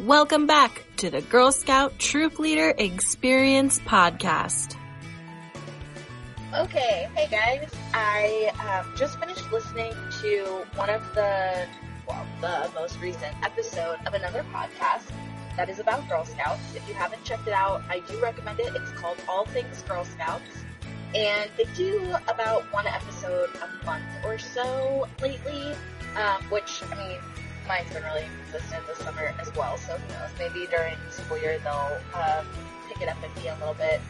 Welcome back to the Girl Scout Troop Leader Experience Podcast. Okay, hey guys. I um, just finished listening to one of the, well, the most recent episode of another podcast that is about Girl Scouts. If you haven't checked it out, I do recommend it. It's called All Things Girl Scouts. And they do about one episode a month or so lately, um, which, I mean, mine's been really consistent this summer as well, so who knows, maybe during school year they'll um, pick it up and be a little bit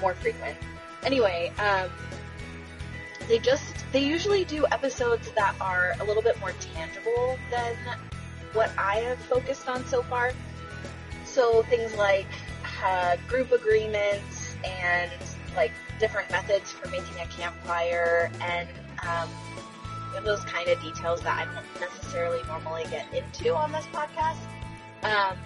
more frequent. Anyway, um, they just, they usually do episodes that are a little bit more tangible than what I have focused on so far. So things like uh, group agreements and like different methods for making a campfire and um, those kind of details that I don't necessarily normally get into on this podcast. Um,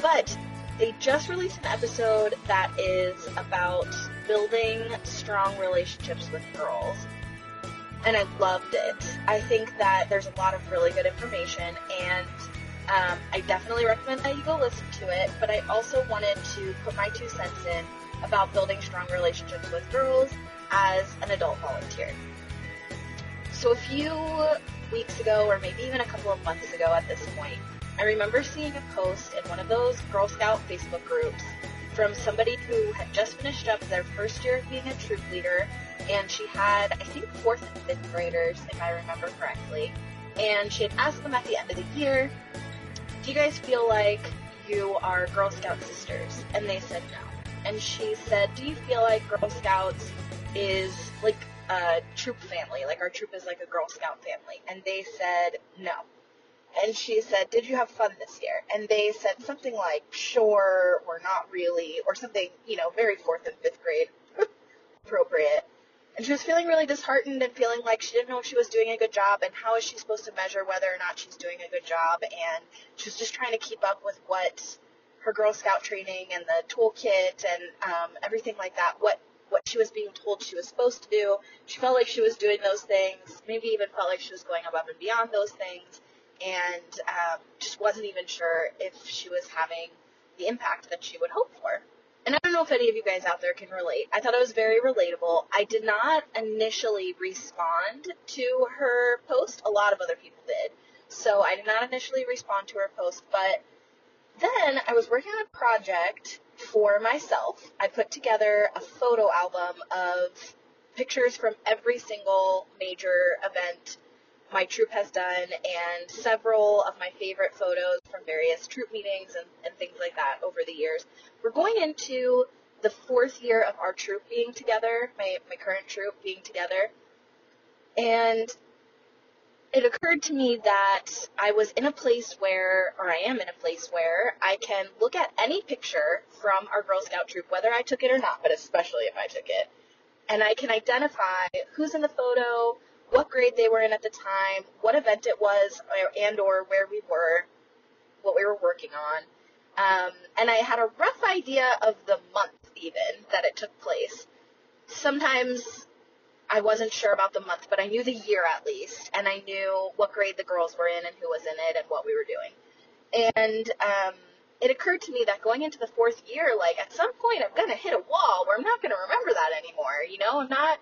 but they just released an episode that is about building strong relationships with girls. And I loved it. I think that there's a lot of really good information and um, I definitely recommend that you go listen to it, but I also wanted to put my two cents in about building strong relationships with girls as an adult volunteer. So a few weeks ago, or maybe even a couple of months ago at this point, I remember seeing a post in one of those Girl Scout Facebook groups from somebody who had just finished up their first year of being a troop leader, and she had, I think, fourth and fifth graders, if I remember correctly. And she had asked them at the end of the year, do you guys feel like you are Girl Scout sisters? And they said no. And she said, do you feel like Girl Scouts is like a troop family. Like our troop is like a Girl Scout family. And they said no. And she said, did you have fun this year? And they said something like, sure, or not really, or something, you know, very fourth and fifth grade appropriate. And she was feeling really disheartened and feeling like she didn't know if she was doing a good job and how is she supposed to measure whether or not she's doing a good job. And she was just trying to keep up with what her Girl Scout training and the toolkit and um, everything like that, what what she was being told she was supposed to do. She felt like she was doing those things, maybe even felt like she was going above and beyond those things, and um, just wasn't even sure if she was having the impact that she would hope for. And I don't know if any of you guys out there can relate. I thought it was very relatable. I did not initially respond to her post. A lot of other people did. So I did not initially respond to her post, but then I was working on a project for myself. I put together a photo album of pictures from every single major event my troop has done and several of my favorite photos from various troop meetings and, and things like that over the years. We're going into the fourth year of our troop being together, my, my current troop being together. And it occurred to me that I was in a place where, or I am in a place where I can look at any picture from our Girl Scout troop, whether I took it or not, but especially if I took it, and I can identify who's in the photo, what grade they were in at the time, what event it was, and or where we were, what we were working on. Um, and I had a rough idea of the month even that it took place. Sometimes I wasn't sure about the month, but I knew the year at least, and I knew what grade the girls were in and who was in it and what we were doing. And um, it occurred to me that going into the fourth year, like at some point, I'm gonna hit a wall where I'm not gonna remember that anymore. You know, I'm not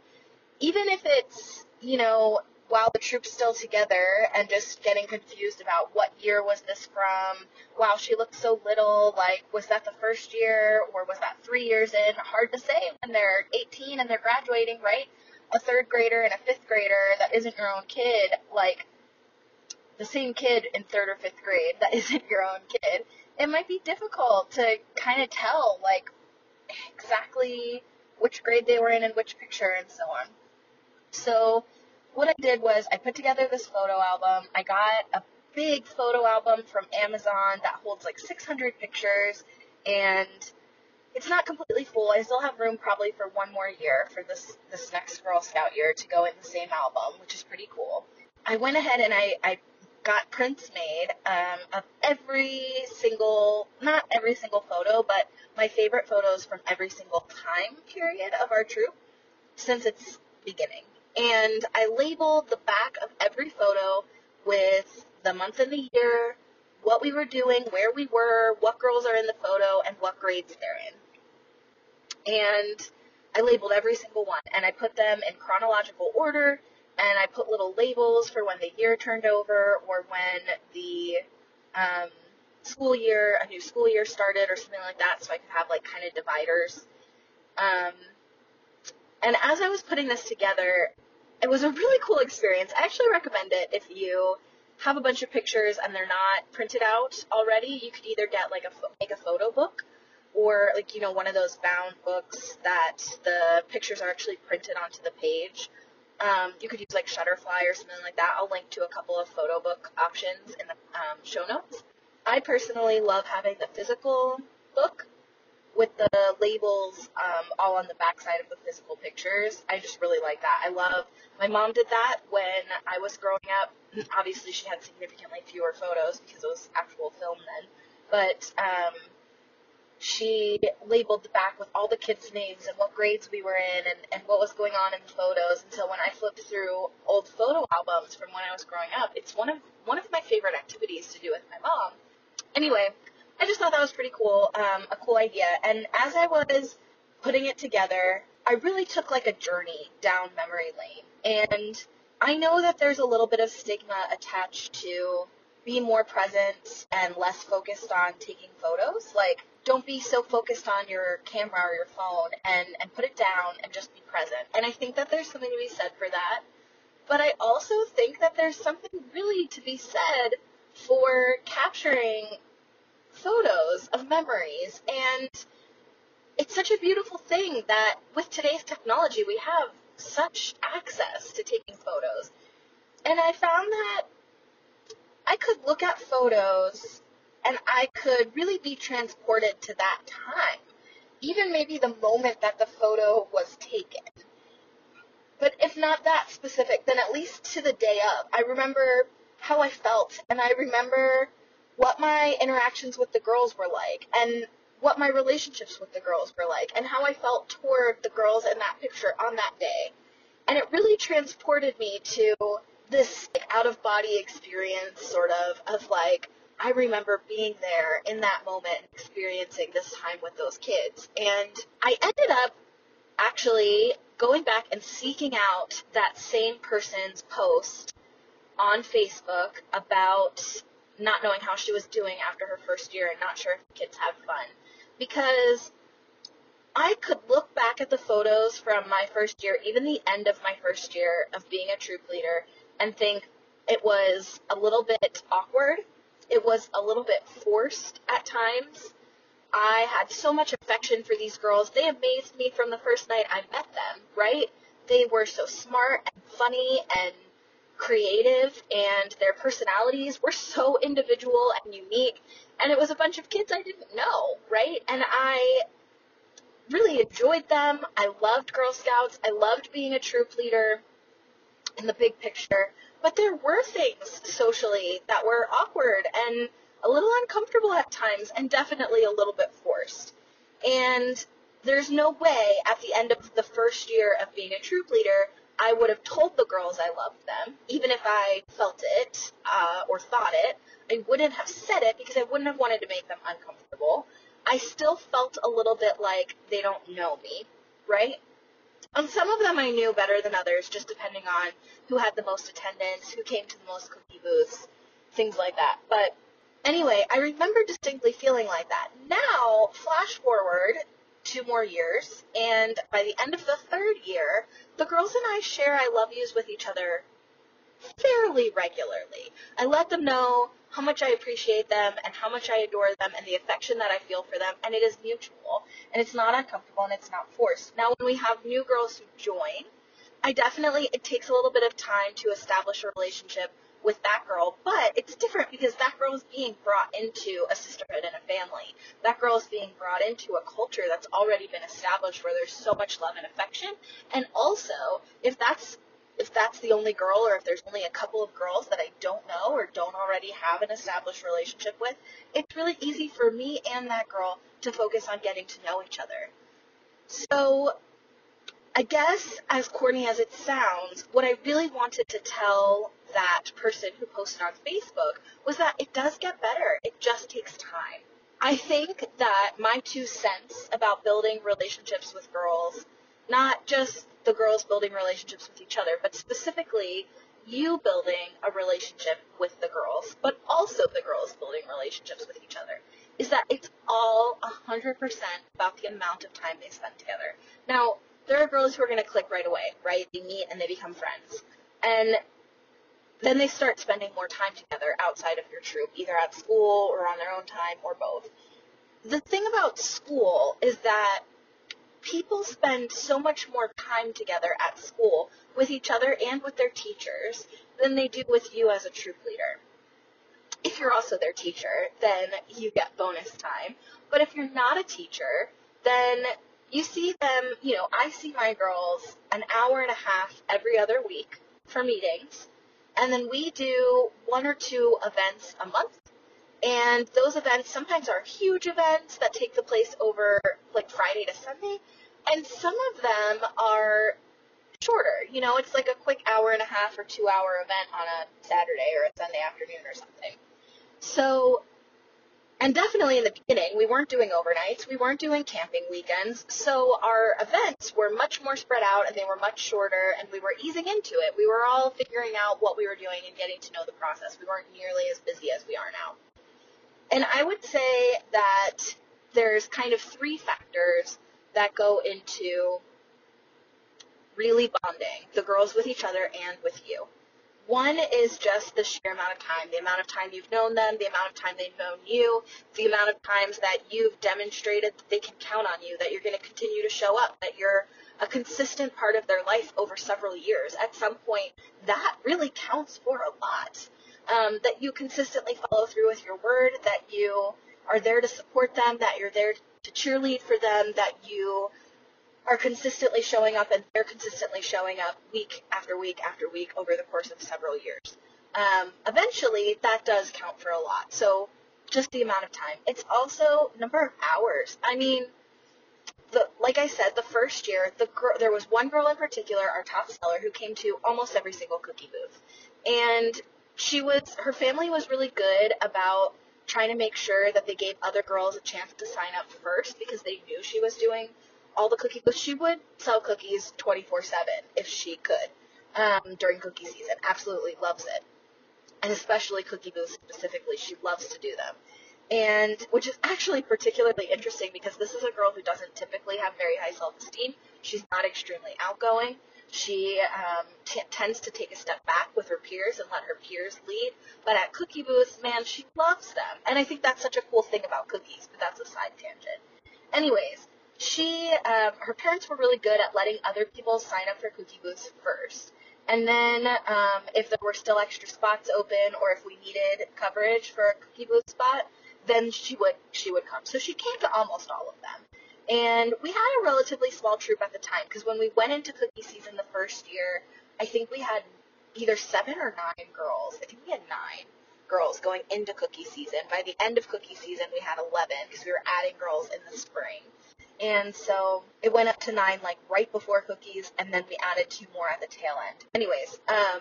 even if it's you know while the troop's still together and just getting confused about what year was this from. Wow, she looked so little. Like, was that the first year or was that three years in? Hard to say when they're 18 and they're graduating, right? A third grader and a fifth grader that isn't your own kid, like the same kid in third or fifth grade that isn't your own kid, it might be difficult to kind of tell, like, exactly which grade they were in and which picture and so on. So, what I did was I put together this photo album. I got a big photo album from Amazon that holds like 600 pictures and it's not completely full. I still have room probably for one more year for this this next Girl Scout year to go in the same album, which is pretty cool. I went ahead and I, I got prints made um, of every single, not every single photo, but my favorite photos from every single time period of our troop since its beginning. And I labeled the back of every photo with the month and the year, what we were doing, where we were, what girls are in the photo, and what grades they're in. And I labeled every single one, and I put them in chronological order, and I put little labels for when the year turned over or when the um, school year, a new school year started or something like that, so I could have like kind of dividers. Um, and as I was putting this together, it was a really cool experience. I actually recommend it if you have a bunch of pictures and they're not printed out already. You could either get like a make a photo book or like you know one of those bound books that the pictures are actually printed onto the page. Um, you could use like Shutterfly or something like that. I'll link to a couple of photo book options in the um, show notes. I personally love having the physical book with the labels um, all on the backside of the physical pictures. I just really like that. I love. My mom did that when I was growing up. Obviously, she had significantly fewer photos because it was actual film then. But um, she labeled the back with all the kids' names and what grades we were in and, and what was going on in the photos. And so when I flipped through old photo albums from when I was growing up, it's one of one of my favorite activities to do with my mom. Anyway, I just thought that was pretty cool, um, a cool idea. And as I was putting it together, I really took like a journey down memory lane. And I know that there's a little bit of stigma attached to being more present and less focused on taking photos. Like, don't be so focused on your camera or your phone and, and put it down and just be present. And I think that there's something to be said for that. But I also think that there's something really to be said for capturing photos of memories. And it's such a beautiful thing that with today's technology, we have such access to taking photos. And I found that I could look at photos and I could really be transported to that time. Even maybe the moment that the photo was taken. But if not that specific, then at least to the day of. I remember how I felt and I remember what my interactions with the girls were like and what my relationships with the girls were like and how I felt toward the girls in that picture on that day. And it really transported me to this like, out of body experience sort of of like I remember being there in that moment experiencing this time with those kids. And I ended up actually going back and seeking out that same person's post on Facebook about not knowing how she was doing after her first year and not sure if the kids have fun. Because I could look back at the photos from my first year, even the end of my first year of being a troop leader, and think it was a little bit awkward. It was a little bit forced at times. I had so much affection for these girls. They amazed me from the first night I met them, right? They were so smart and funny and creative and their personalities were so individual and unique. And it was a bunch of kids I didn't know, right? And I really enjoyed them. I loved Girl Scouts. I loved being a troop leader in the big picture. But there were things socially that were awkward and a little uncomfortable at times and definitely a little bit forced. And there's no way at the end of the first year of being a troop leader I would have told the girls I loved them, even if I felt it uh, or thought it. I wouldn't have said it because I wouldn't have wanted to make them uncomfortable. I still felt a little bit like they don't know me, right? And some of them I knew better than others, just depending on who had the most attendance, who came to the most cookie booths, things like that. But anyway, I remember distinctly feeling like that. Now, flash forward two more years, and by the end of the third year, the girls and I share I love yous with each other fairly regularly. I let them know how much I appreciate them and how much I adore them and the affection that I feel for them, and it is mutual, and it's not uncomfortable and it's not forced. Now, when we have new girls who join, I definitely, it takes a little bit of time to establish a relationship with that girl, but it's different because that girl is being brought into a sisterhood and a family. That girl is being brought into a culture that's already been established where there's so much love and affection. And also, if that's if that's the only girl or if there's only a couple of girls that I don't know or don't already have an established relationship with, it's really easy for me and that girl to focus on getting to know each other. So I guess, as corny as it sounds, what I really wanted to tell that person who posted on Facebook was that it does get better. It just takes time. I think that my two cents about building relationships with girls, not just the girls building relationships with each other, but specifically you building a relationship with the girls, but also the girls building relationships with each other, is that it's all 100% about the amount of time they spend together. Now, there are girls who are going to click right away, right? They meet and they become friends. And then they start spending more time together outside of your troop, either at school or on their own time or both. The thing about school is that people spend so much more time together at school with each other and with their teachers than they do with you as a troop leader. If you're also their teacher, then you get bonus time. But if you're not a teacher, then you see them, you know, I see my girls an hour and a half every other week for meetings. And then we do one or two events a month. And those events sometimes are huge events that take the place over like Friday to Sunday. And some of them are shorter. You know, it's like a quick hour and a half or two hour event on a Saturday or a Sunday afternoon or something. So and definitely in the beginning, we weren't doing overnights, we weren't doing camping weekends, so our events were much more spread out and they were much shorter and we were easing into it. We were all figuring out what we were doing and getting to know the process. We weren't nearly as busy as we are now. And I would say that there's kind of three factors that go into really bonding the girls with each other and with you. One is just the sheer amount of time, the amount of time you've known them, the amount of time they've known you, the amount of times that you've demonstrated that they can count on you, that you're going to continue to show up, that you're a consistent part of their life over several years. At some point, that really counts for a lot. Um, that you consistently follow through with your word, that you are there to support them, that you're there to cheerlead for them, that you are consistently showing up and they're consistently showing up week after week after week over the course of several years. Um, eventually, that does count for a lot. So, just the amount of time. It's also number of hours. I mean, the, like I said, the first year, the girl, there was one girl in particular, our top seller, who came to almost every single cookie booth, and she was, her family was really good about trying to make sure that they gave other girls a chance to sign up first because they knew she was doing all the cookie booths. She would sell cookies 24 7 if she could um, during cookie season. Absolutely loves it. And especially cookie booths specifically, she loves to do them. And which is actually particularly interesting because this is a girl who doesn't typically have very high self esteem. She's not extremely outgoing. She um, t- tends to take a step back with her peers and let her peers lead. But at cookie booths, man, she loves them. And I think that's such a cool thing about cookies, but that's a side tangent. Anyways, she, um, her parents were really good at letting other people sign up for cookie booths first. And then, um, if there were still extra spots open, or if we needed coverage for a cookie booth spot, then she would she would come. So she came to almost all of them. And we had a relatively small troop at the time because when we went into cookie season the first year, I think we had either seven or nine girls. I think we had nine girls going into cookie season. By the end of cookie season, we had 11 because we were adding girls in the spring. And so it went up to nine like right before cookies, and then we added two more at the tail end. Anyways, um,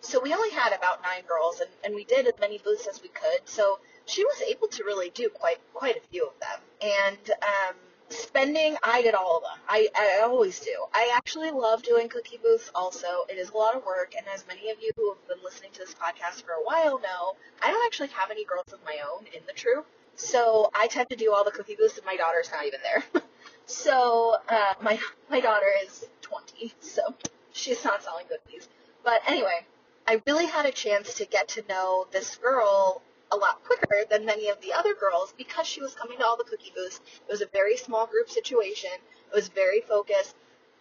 so we only had about nine girls, and, and we did as many booths as we could. So she was able to really do quite quite a few of them. And um, spending, I did all of them. I, I always do. I actually love doing cookie booths. Also, it is a lot of work, and as many of you who have been listening to this podcast for a while know, I don't actually have any girls of my own in the troop. So I tend to do all the cookie booths, and my daughter's not even there. So uh, my my daughter is 20, so she's not selling cookies. But anyway, I really had a chance to get to know this girl a lot quicker than many of the other girls because she was coming to all the cookie booths. It was a very small group situation. It was very focused.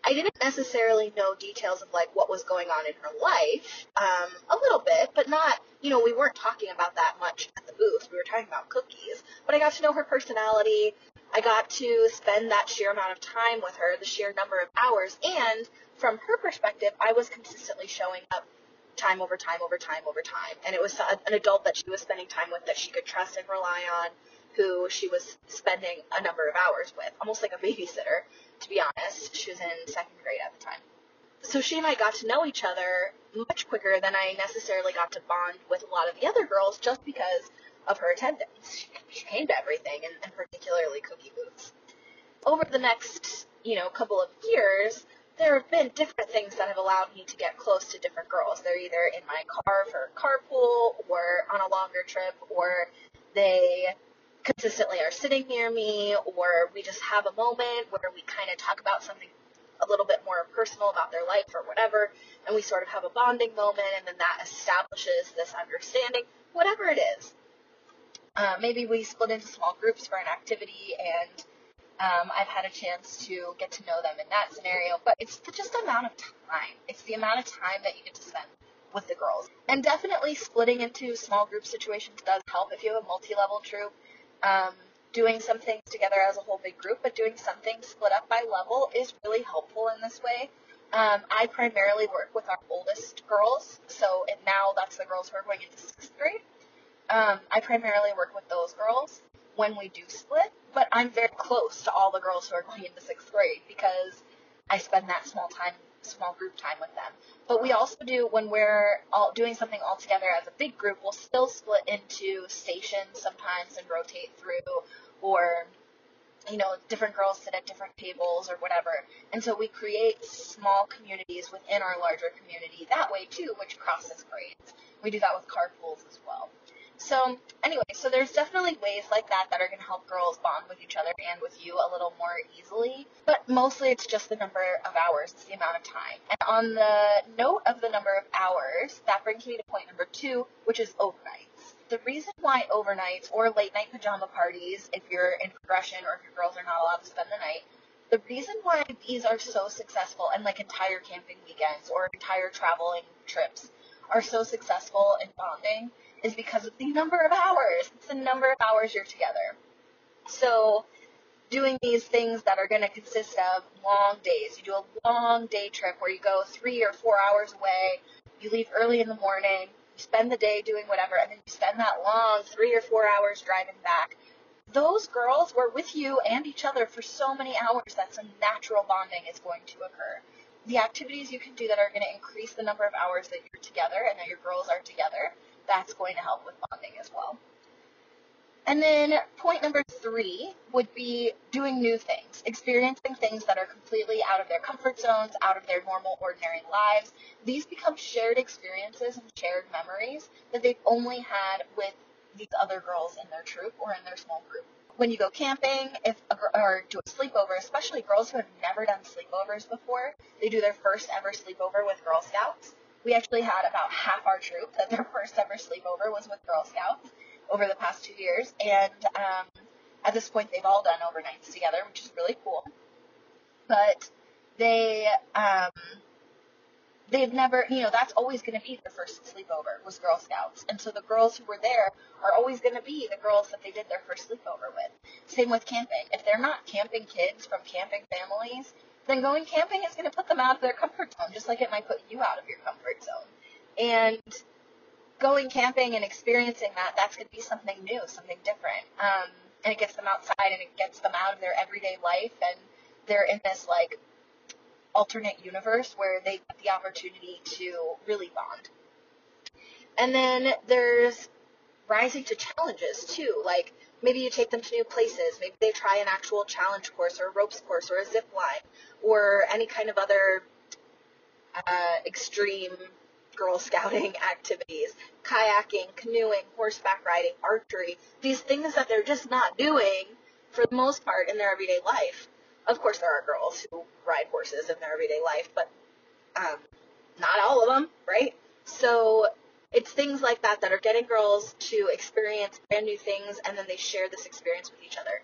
I didn't necessarily know details of like what was going on in her life, um, a little bit, but not, you know, we weren't talking about that much at the booth. We were talking about cookies, but I got to know her personality. I got to spend that sheer amount of time with her, the sheer number of hours, and from her perspective, I was consistently showing up time over time over time over time. And it was an adult that she was spending time with that she could trust and rely on, who she was spending a number of hours with, almost like a babysitter, to be honest. She was in second grade at the time. So she and I got to know each other much quicker than I necessarily got to bond with a lot of the other girls just because of her attendance. She, to everything, and, and particularly Cookie Booths. Over the next, you know, couple of years, there have been different things that have allowed me to get close to different girls. They're either in my car for carpool or on a longer trip or they consistently are sitting near me or we just have a moment where we kind of talk about something a little bit more personal about their life or whatever and we sort of have a bonding moment and then that establishes this understanding, whatever it is. Uh, maybe we split into small groups for an activity and um, I've had a chance to get to know them in that scenario, but it's just the amount of time. It's the amount of time that you get to spend with the girls. And definitely splitting into small group situations does help if you have a multi-level troop. Um, doing some things together as a whole big group, but doing something split up by level is really helpful in this way. Um, I primarily work with our oldest girls, so and now that's the girls who are going into sixth grade. Um, I primarily work with those girls when we do split, but I'm very close to all the girls who are going into sixth grade because I spend that small time, small group time with them. But we also do when we're all doing something all together as a big group, we'll still split into stations sometimes and rotate through, or you know, different girls sit at different tables or whatever. And so we create small communities within our larger community that way too, which crosses grades. We do that with carpools as well. So anyway, so there's definitely ways like that that are going to help girls bond with each other and with you a little more easily. But mostly it's just the number of hours, it's the amount of time. And on the note of the number of hours, that brings me to point number two, which is overnights. The reason why overnights or late night pajama parties, if you're in progression or if your girls are not allowed to spend the night, the reason why these are so successful and like entire camping weekends or entire traveling trips are so successful in bonding is because of the number of hours. It's the number of hours you're together. So doing these things that are going to consist of long days. You do a long day trip where you go three or four hours away. You leave early in the morning. You spend the day doing whatever, and then you spend that long three or four hours driving back. Those girls were with you and each other for so many hours that some natural bonding is going to occur. The activities you can do that are going to increase the number of hours that you're together and that your girls are together that's going to help with bonding as well. And then point number three would be doing new things, experiencing things that are completely out of their comfort zones, out of their normal, ordinary lives. These become shared experiences and shared memories that they've only had with these other girls in their troop or in their small group. When you go camping, if or do a sleepover, especially girls who have never done sleepovers before, they do their first ever sleepover with Girl Scouts we actually had about half our troop that their first ever sleepover was with Girl Scouts over the past two years. And um, at this point, they've all done overnights together, which is really cool. But they, um, they've never, you know, that's always going to be their first sleepover was Girl Scouts. And so the girls who were there are always going to be the girls that they did their first sleepover with. Same with camping. If they're not camping kids from camping families, then going camping is going to put them out of their comfort zone, just like it might put you out of your comfort zone. And going camping and experiencing that, that's going to be something new, something different. Um, and it gets them outside and it gets them out of their everyday life and they're in this like alternate universe where they get the opportunity to really bond. And then there's rising to challenges too. Like maybe you take them to new places. Maybe they try an actual challenge course or a ropes course or a zip line or any kind of other uh, extreme Girl Scouting activities, kayaking, canoeing, horseback riding, archery, these things that they're just not doing for the most part in their everyday life. Of course, there are girls who ride horses in their everyday life, but um, not all of them, right? So it's things like that that are getting girls to experience brand new things and then they share this experience with each other.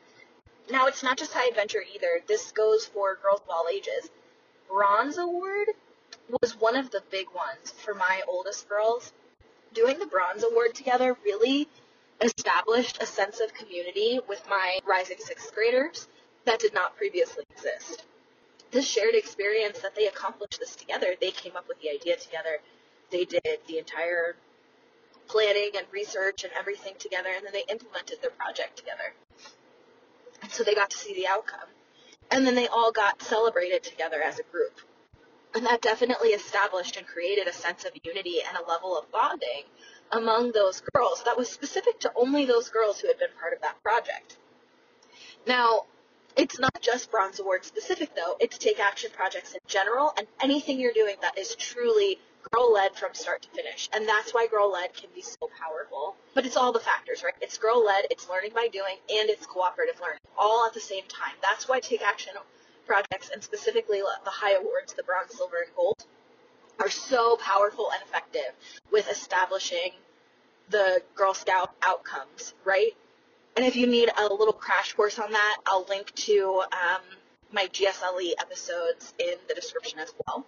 Now, it's not just high adventure either. This goes for girls of all ages. Bronze Award was one of the big ones for my oldest girls. Doing the Bronze Award together really established a sense of community with my rising sixth graders that did not previously exist. This shared experience that they accomplished this together, they came up with the idea together they did the entire planning and research and everything together, and then they implemented their project together. And so they got to see the outcome. And then they all got celebrated together as a group. And that definitely established and created a sense of unity and a level of bonding among those girls that was specific to only those girls who had been part of that project. Now, it's not just Bronze Award specific though, it's take action projects in general and anything you're doing that is truly girl led from start to finish. And that's why girl led can be so powerful. But it's all the factors, right? It's girl led, it's learning by doing, and it's cooperative learning all at the same time. That's why take action projects and specifically the high awards, the bronze, silver, and gold, are so powerful and effective with establishing the Girl Scout outcomes, right? And if you need a little crash course on that, I'll link to um, my GSLE episodes in the description as well.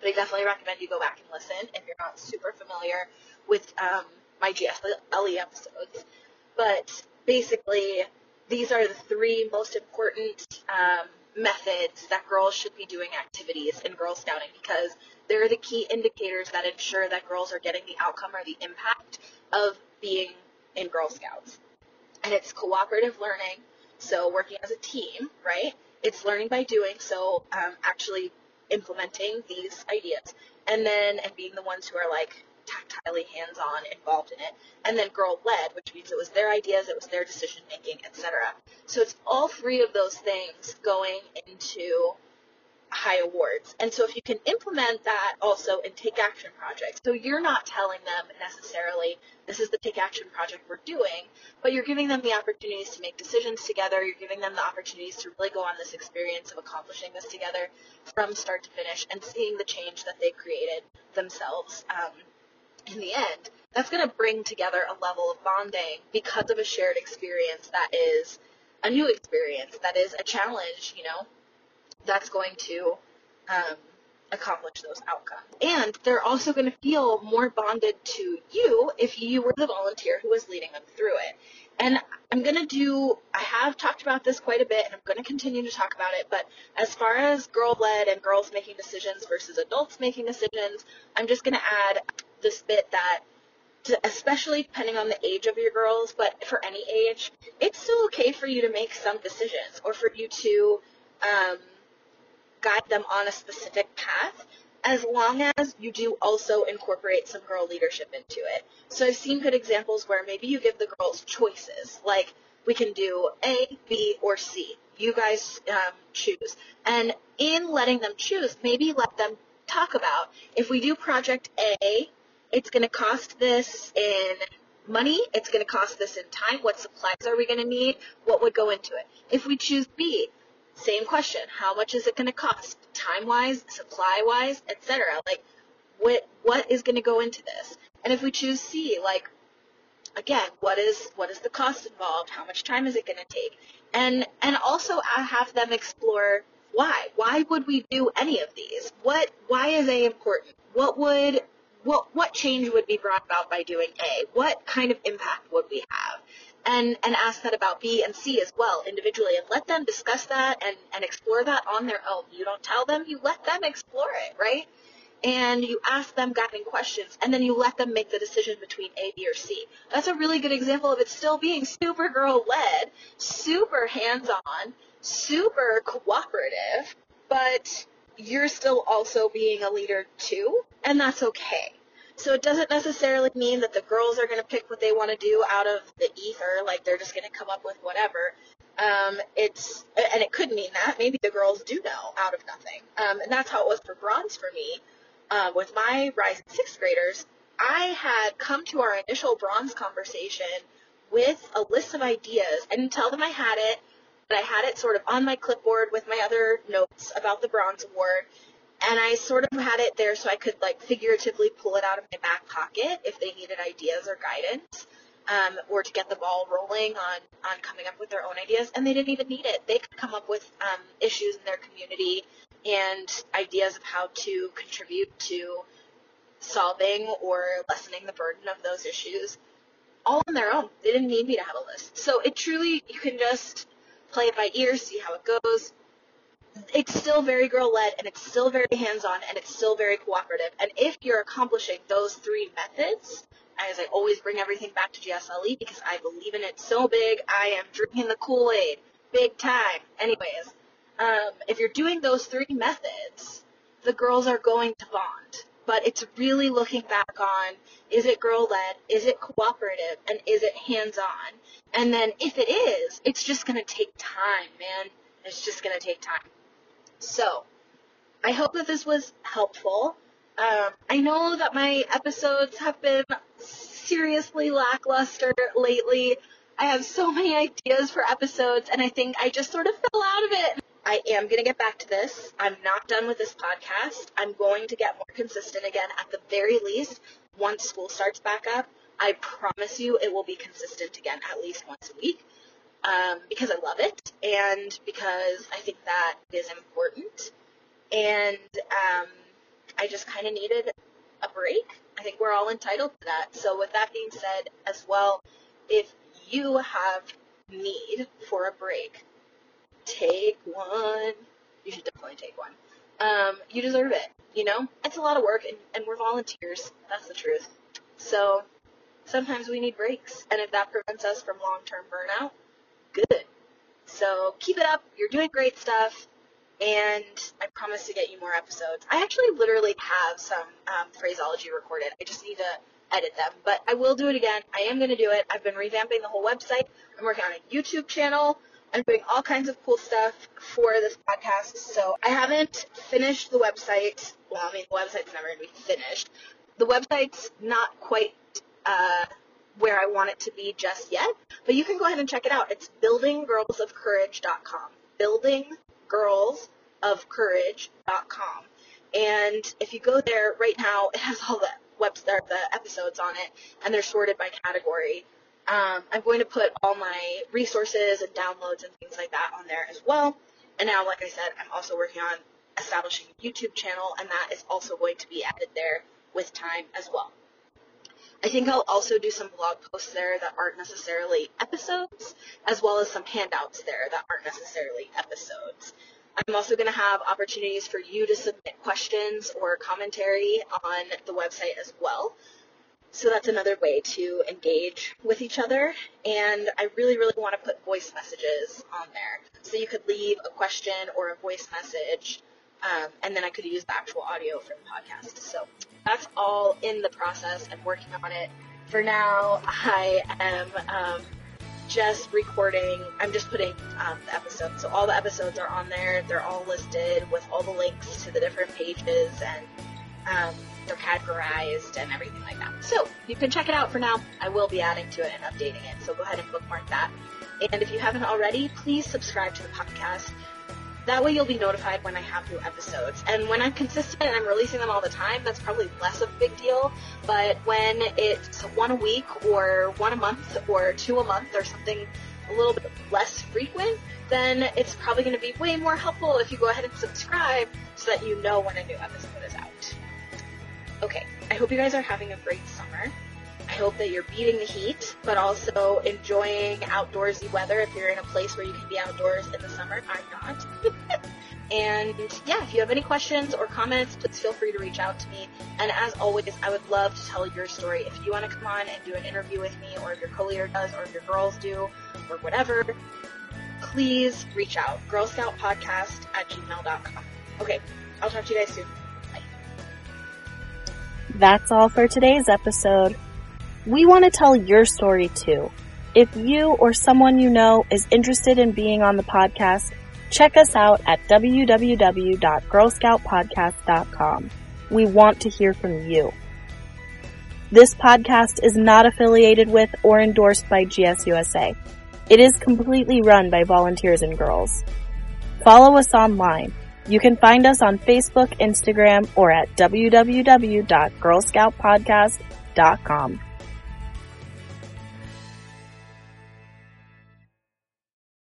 But I definitely recommend you go back and listen if you're not super familiar with um, my GSLE episodes. But basically, these are the three most important um, methods that girls should be doing activities in Girl Scouting because they're the key indicators that ensure that girls are getting the outcome or the impact of being in Girl Scouts. And it's cooperative learning, so working as a team, right? It's learning by doing, so um, actually implementing these ideas. And then, and being the ones who are like tactilely hands-on involved in it. And then girl-led, which means it was their ideas, it was their decision-making, etc. So it's all three of those things going into high awards. And so if you can implement that also in take action projects, so you're not telling them necessarily this is the take action project we're doing, but you're giving them the opportunities to make decisions together, you're giving them the opportunities to really go on this experience of accomplishing this together from start to finish and seeing the change that they created themselves um, in the end. That's going to bring together a level of bonding because of a shared experience that is a new experience, that is a challenge, you know, that's going to um, accomplish those outcomes. And they're also going to feel more bonded to you if you were the volunteer who was leading them through it. And I'm going to do, I have talked about this quite a bit and I'm going to continue to talk about it, but as far as girl led and girls making decisions versus adults making decisions, I'm just going to add this bit that especially depending on the age of your girls, but for any age, it's still okay for you to make some decisions or for you to um, guide them on a specific path as long as you do also incorporate some girl leadership into it. So I've seen good examples where maybe you give the girls choices, like we can do A, B, or C. You guys um, choose. And in letting them choose, maybe let them talk about if we do project A, it's going to cost this in money, it's going to cost this in time, what supplies are we going to need, what would go into it. If we choose B, same question. How much is it going to cost? Time wise, supply wise, etc. Like, what, what is going to go into this? And if we choose C, like, again, what is, what is the cost involved? How much time is it going to take? And, and also uh, have them explore why. Why would we do any of these? What, why is A important? What would, what, what change would be brought about by doing A? What kind of impact would we have? And, and ask that about B and C as well individually and let them discuss that and, and explore that on their own. You don't tell them, you let them explore it, right? And you ask them guiding questions and then you let them make the decision between A, B, or C. That's a really good example of it still being super girl led, super hands on, super cooperative, but you're still also being a leader too, and that's okay. So it doesn't necessarily mean that the girls are going to pick what they want to do out of the ether, like they're just going to come up with whatever. Um, it's and it could mean that maybe the girls do know out of nothing, um, and that's how it was for bronze for me. Uh, with my rising sixth graders, I had come to our initial bronze conversation with a list of ideas. I didn't tell them I had it, but I had it sort of on my clipboard with my other notes about the bronze award and I sort of had it there so I could like figuratively pull it out of my back pocket if they needed ideas or guidance, um, or to get the ball rolling on on coming up with their own ideas. And they didn't even need it; they could come up with um, issues in their community and ideas of how to contribute to solving or lessening the burden of those issues all on their own. They didn't need me to have a list. So it truly you can just play it by ear, see how it goes it's still very girl led and it's still very hands on and it's still very cooperative. And if you're accomplishing those three methods, as I always bring everything back to GSLE because I believe in it so big, I am drinking the Kool Aid. big time. Anyways, um, if you're doing those three methods, the girls are going to bond. But it's really looking back on is it girl led, is it cooperative, and is it hands on? And then if it is, it's just going to take time, man. It's just going to take time. So, I hope that this was helpful. Um, I know that my episodes have been seriously lackluster lately. I have so many ideas for episodes, and I think I just sort of fell out of it. I am going to get back to this. I'm not done with this podcast. I'm going to get more consistent again at the very least once school starts back up. I promise you it will be consistent again at least once a week um, because I love it and because I think that is important. And um, I just kind of needed a break. I think we're all entitled to that. So, with that being said, as well, if you have need for a break, take one. You should definitely take one. Um, you deserve it. You know, it's a lot of work, and, and we're volunteers. That's the truth. So sometimes we need breaks, and if that prevents us from long-term burnout, good. So keep it up. You're doing great stuff, and I promise to get you more episodes. I actually literally have some um, phraseology recorded. I just need to edit them, but I will do it again. I am going to do it. I've been revamping the whole website. I'm working on a YouTube channel. I'm doing all kinds of cool stuff for this podcast. So I haven't finished the website. Well, I mean, the website's never going to be finished. The website's not quite uh, where I want it to be just yet, but you can go ahead and check it out. It's buildinggirlsofcourage.com. Buildinggirlsofcourage.com. And if you go there right now, it has all the website, the episodes on it, and they're sorted by category. Um, I'm going to put all my resources and downloads and things like that on there as well. And now, like I said, I'm also working on establishing a YouTube channel, and that is also going to be added there with time as well. I think I'll also do some blog posts there that aren't necessarily episodes, as well as some handouts there that aren't necessarily episodes. I'm also going to have opportunities for you to submit questions or commentary on the website as well. So that's another way to engage with each other. And I really, really want to put voice messages on there. So you could leave a question or a voice message, um, and then I could use the actual audio from the podcast. So that's all in the process and working on it. For now, I am um, just recording. I'm just putting um, the episodes. So all the episodes are on there. They're all listed with all the links to the different pages and um, they're categorized and everything like that. So you can check it out for now. I will be adding to it and updating it, so go ahead and bookmark that. And if you haven't already, please subscribe to the podcast. That way you'll be notified when I have new episodes. And when I'm consistent and I'm releasing them all the time, that's probably less of a big deal. But when it's one a week or one a month or two a month or something a little bit less frequent, then it's probably going to be way more helpful if you go ahead and subscribe so that you know when a new episode is out. Okay, I hope you guys are having a great summer. Hope that you're beating the heat, but also enjoying outdoorsy weather if you're in a place where you can be outdoors in the summer. I'm not. and yeah, if you have any questions or comments, please feel free to reach out to me. And as always, I would love to tell your story. If you want to come on and do an interview with me, or if your co-leader does, or if your girls do, or whatever, please reach out. Girl Scout Podcast at gmail.com. Okay, I'll talk to you guys soon. Bye. That's all for today's episode. We want to tell your story too. If you or someone you know is interested in being on the podcast, check us out at www.girlscoutpodcast.com. We want to hear from you. This podcast is not affiliated with or endorsed by GSUSA. It is completely run by volunteers and girls. Follow us online you can find us on Facebook, Instagram, or at www.girlscoutpodcast.com.